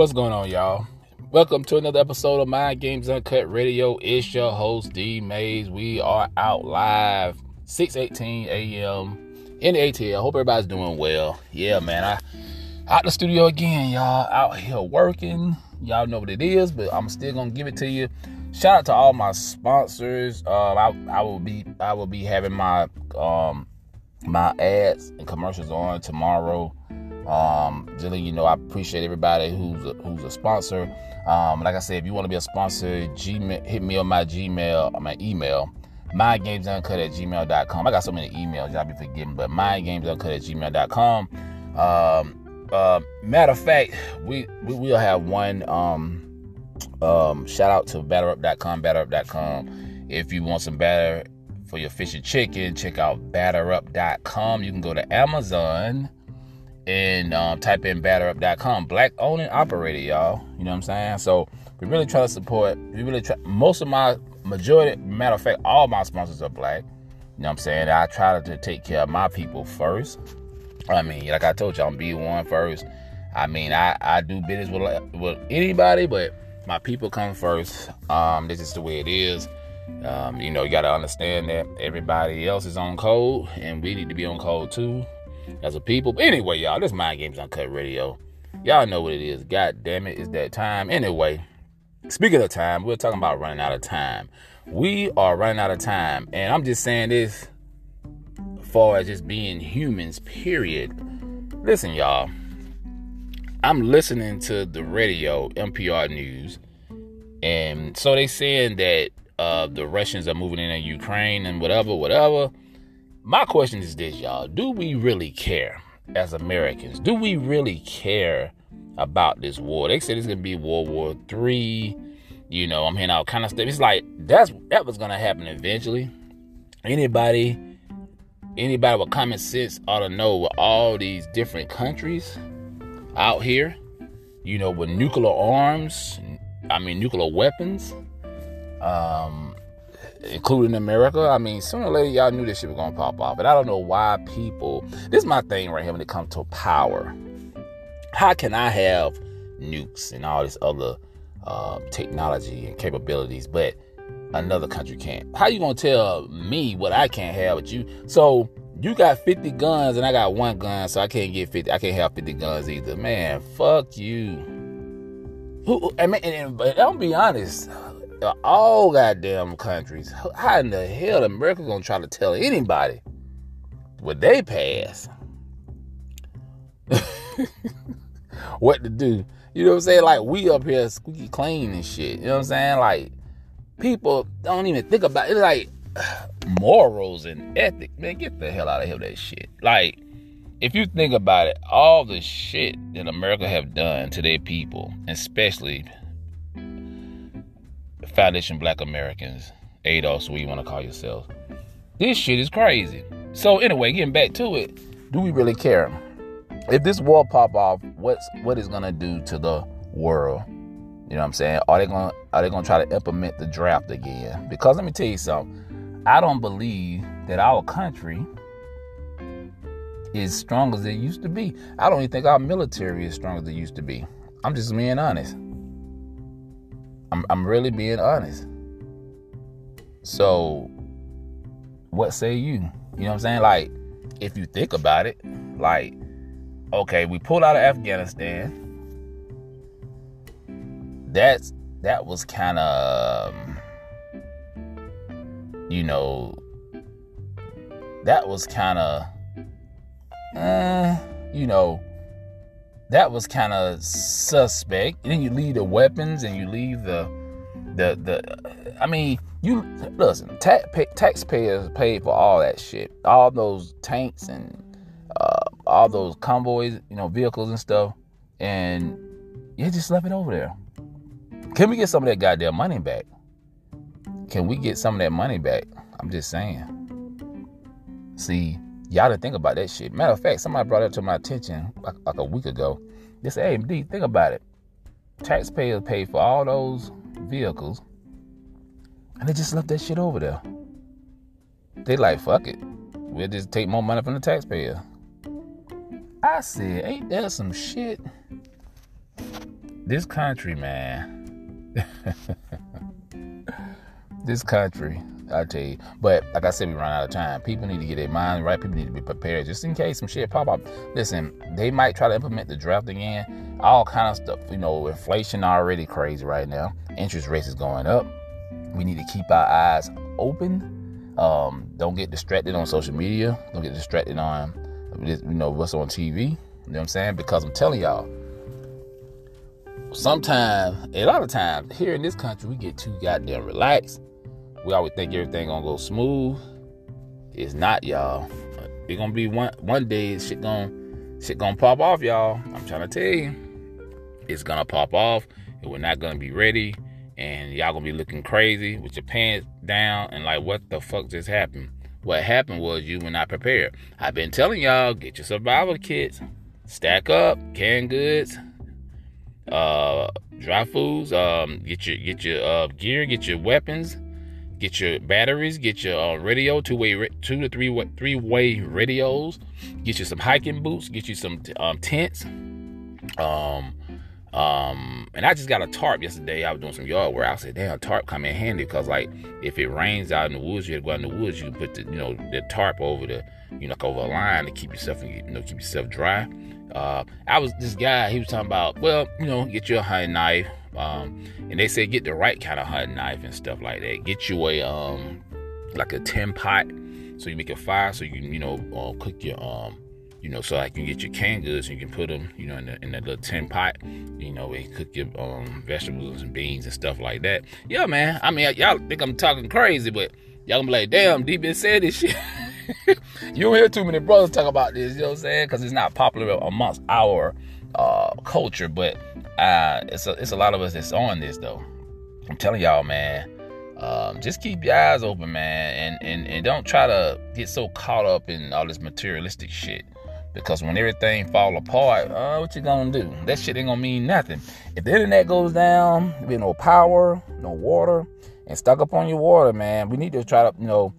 What's going on, y'all? Welcome to another episode of Mind Games Uncut Radio. It's your host, D Mayes. We are out live, 6:18 a.m. in the ATL. Hope everybody's doing well. Yeah, man. I out the studio again, y'all. Out here working. Y'all know what it is, but I'm still gonna give it to you. Shout out to all my sponsors. Uh, I, I will be I will be having my um my ads and commercials on tomorrow. Um, you know, I appreciate everybody who's a, who's a sponsor. Um, like I said, if you want to be a sponsor, Gmail, hit me on my Gmail, my email, mindgamesuncut at gmail.com. I got so many emails, y'all be forgiven, but mindgamesuncut at gmail.com. Um, uh, matter of fact, we, we will have one um, um, shout out to batterup.com, batterup.com. If you want some batter for your fish and chicken, check out batterup.com. You can go to Amazon and um, type in batterup.com. Black owned and operated, y'all. You know what I'm saying? So we really try to support. We really try. Most of my majority, matter of fact, all my sponsors are black. You know what I'm saying? I try to take care of my people first. I mean, like I told you, I'm B1 first. I mean, I, I do business with with anybody, but my people come first. Um, this is the way it is. Um, you know, you got to understand that everybody else is on code, and we need to be on code too as a people. But anyway, y'all, this Mind Games Uncut Radio. Y'all know what it is. God damn it, it's that time. Anyway, speaking of time, we're talking about running out of time. We are running out of time. And I'm just saying this far as just being humans, period. Listen, y'all. I'm listening to the radio, NPR News, and so they saying that uh, the Russians are moving in in Ukraine and whatever, whatever. My question is this, y'all. Do we really care as Americans? Do we really care about this war? They said it's gonna be World War Three. You know, I'm hearing all kind of stuff. It's like that's that was gonna happen eventually. Anybody, anybody with common sense ought to know with all these different countries out here, you know, with nuclear arms, I mean nuclear weapons, um, including America. I mean, sooner or later, y'all knew this shit was gonna pop off. And I don't know why people. This is my thing right here when it comes to power. How can I have nukes and all this other uh, technology and capabilities, but another country can't? How you gonna tell me what I can't have with you? So you got 50 guns and I got one gun, so I can't get 50. I can't have 50 guns either. Man, fuck you. Who? I mean, and, and, I'll be honest Uh, all goddamn countries. How in the hell America gonna try to tell anybody what they pass? what to do? You know what I'm saying? Like we up here squeaky clean and shit. You know what I'm saying? Like people don't even think about it. Like morals and ethics. Man, get the hell out of here that shit. Like if you think about it, all the shit that America have done to their people, especially Foundation Black Americans, ADOS, what you want to call yourself. This shit is crazy. So anyway, getting back to it, do we really care? If this war pop off, what's what is gonna do to the world? You know what I'm saying? Are they gonna are they gonna try to implement the draft again? Because let me tell you something. I don't believe that our country is strong as it used to be. I don't even think our military is strong as it used to be. I'm just being honest. I'm, I'm really being honest. So, what say you? You know what I'm saying? Like, if you think about it, like, okay, we pulled out of Afghanistan. That's that was kind of, you know, that was kind of, uh, you know, that was kind of suspect. And then you leave the weapons and you leave the the the. I mean, you listen. Ta- pay, taxpayers paid for all that shit, all those tanks and uh, all those convoys, you know, vehicles and stuff, and you just left it over there. Can we get some of that goddamn money back? Can we get some of that money back? I'm just saying. See, Y'all didn't think about that shit. Matter of fact, somebody brought it to my attention like, like a week ago. They said, hey, D, think about it. Taxpayers pay for all those vehicles, and they just left that shit over there. They like, fuck it. We'll just take more money from the taxpayer. I said, ain't that some shit? this country, man. this country, I tell you. But like I said, we run out of time. People need to get their mind right. People need to be prepared just in case some shit pop up. Listen, they might try to implement the draft again. All kind of stuff. You know, inflation already crazy right now. Interest rates is going up. We need to keep our eyes open. Um, don't get distracted on social media. Don't get distracted on you know what's on TV. You know what I'm saying? Because I'm telling y'all, sometimes, a lot of times, here in this country, we get too goddamn relaxed. We always think everything gonna go smooth. It's not, y'all. It's gonna be one one day shit gonna shit gonna pop off, y'all. I'm trying to tell you. It's gonna pop off, and we're not gonna be ready, and y'all gonna be looking crazy with your pants down and like what the fuck just happened. What happened was you were not prepared. I've been telling y'all, get your survival kits, stack up, canned goods, uh, dry foods, um, get your get your uh, gear, get your weapons, get your batteries, get your uh, radio, two way, two to three way, three way radios, get you some hiking boots, get you some um, tents, um, um, and I just got a tarp yesterday. I was doing some yard work. I said, "Damn, tarp come in handy because like if it rains out in the woods, you have to go out in the woods. You can put the you know the tarp over the you know over a line to keep yourself you know keep yourself dry." Uh, I was this guy. He was talking about, well, you know, get you a hunting knife, um, and they say get the right kind of hunting knife and stuff like that. Get you a um, like a tin pot, so you make a fire, so you can you know uh, cook your um, you know, so I can get your canned goods and you can put them, you know, in, the, in that little tin pot, you know, and cook your um, vegetables and beans and stuff like that. Yeah, man. I mean, y'all think I'm talking crazy, but y'all gonna be like, damn, D been said this shit. you don't hear too many brothers talk about this, you know what I'm saying? Because it's not popular amongst our uh, culture, but uh, it's a, it's a lot of us that's on this though. I'm telling y'all, man. Um, just keep your eyes open, man, and, and and don't try to get so caught up in all this materialistic shit. Because when everything fall apart, uh, what you gonna do? That shit ain't gonna mean nothing. If the internet goes down, there be no power, no water, and stuck up on your water, man. We need to try to, you know,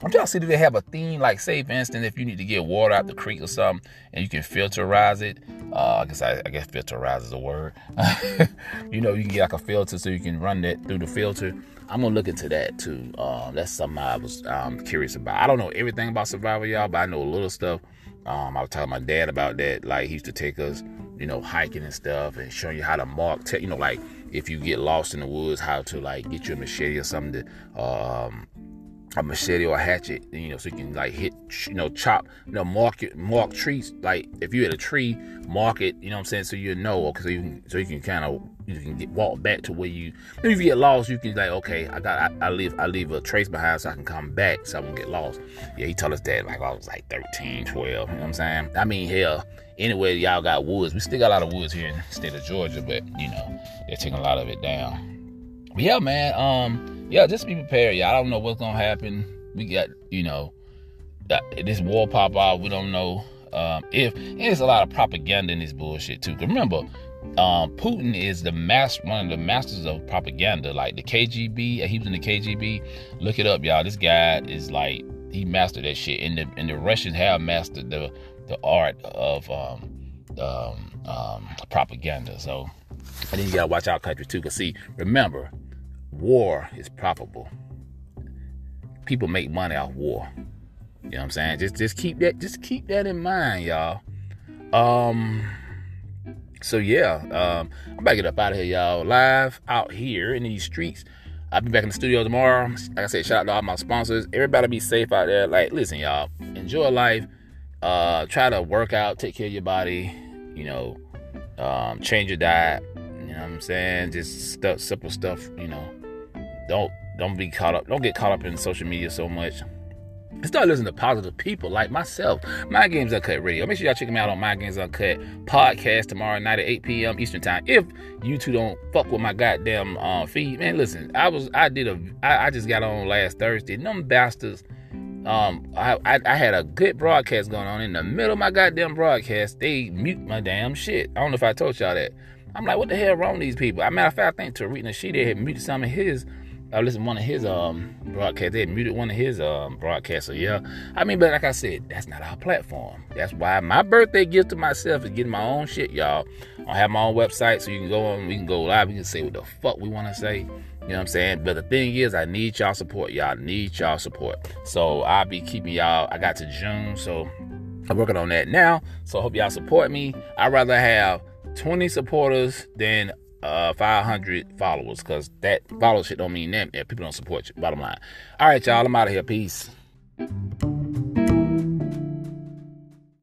I'm trying to see do they have a theme like say for instance if you need to get water out the creek or something and you can filterize it. Uh, I guess I, I guess filterize is a word. you know you can get like a filter so you can run that through the filter. I'm gonna look into that too. Uh, that's something I was um, curious about. I don't know everything about survival, y'all, but I know a little stuff. Um, I was telling my dad about that. Like he used to take us, you know, hiking and stuff, and showing you how to mark. Te- you know, like if you get lost in the woods, how to like get your machete or something to um, a machete or a hatchet, you know, so you can like hit, you know, chop, you know, mark it, mark trees. Like if you hit a tree, mark it, you know what I'm saying, so you know, so you can, so you can kind of, you can get walk back to where you. If you get lost, you can like, okay, I got, I, I leave, I leave a trace behind so I can come back, so I won't get lost. Yeah, he told us that like I was like 13, 12. You know what I'm saying? I mean, hell, anyway, y'all got woods. We still got a lot of woods here in the state of Georgia, but you know, they're taking a lot of it down. But yeah, man. Um yeah, just be prepared, y'all. I don't know what's gonna happen. We got, you know, this war pop out. We don't know um, if. And there's a lot of propaganda in this bullshit too. Remember, um, Putin is the master, one of the masters of propaganda. Like the KGB, he was in the KGB. Look it up, y'all. This guy is like he mastered that shit, and the and the Russians have mastered the the art of um, um, um, propaganda. So, and then you gotta watch our country too. Cause see, remember, war is profitable. People make money off war. You know what I'm saying? Just just keep that just keep that in mind, y'all. Um so yeah, um I'm about to get up out of here, y'all. Live out here in these streets. I'll be back in the studio tomorrow. Like I said, shout out to all my sponsors. Everybody be safe out there. Like, listen, y'all, enjoy life. Uh, try to work out, take care of your body, you know, um, change your diet. You know what I'm saying? Just stuff, simple stuff, you know don't don't be caught up. Don't get caught up in social media so much. Start listening to positive people like myself. Mind Games Uncut Radio. Make sure y'all check me out on Mind Games Uncut podcast tomorrow night at 8 p.m. Eastern Time. If YouTube don't fuck with my goddamn uh, feed, man, listen. I was I did a I, I just got on last Thursday. Them bastards. Um, I, I, I had a good broadcast going on in the middle of my goddamn broadcast. They mute my damn shit. I don't know if I told y'all that. I'm like, what the hell wrong with these people? A matter of fact, I think Tariq Nasheed had muted some of his I listened to one of his um broadcasts. They muted one of his um broadcasts. So yeah, I mean, but like I said, that's not our platform. That's why my birthday gift to myself is getting my own shit, y'all. I have my own website, so you can go on. We can go live. We can say what the fuck we want to say. You know what I'm saying? But the thing is, I need y'all support. Y'all need y'all support. So I'll be keeping y'all. I got to June, so I'm working on that now. So I hope y'all support me. I'd rather have 20 supporters than uh 500 followers because that follow shit don't mean that. People don't support you. Bottom line. All right, y'all. I'm out of here. Peace.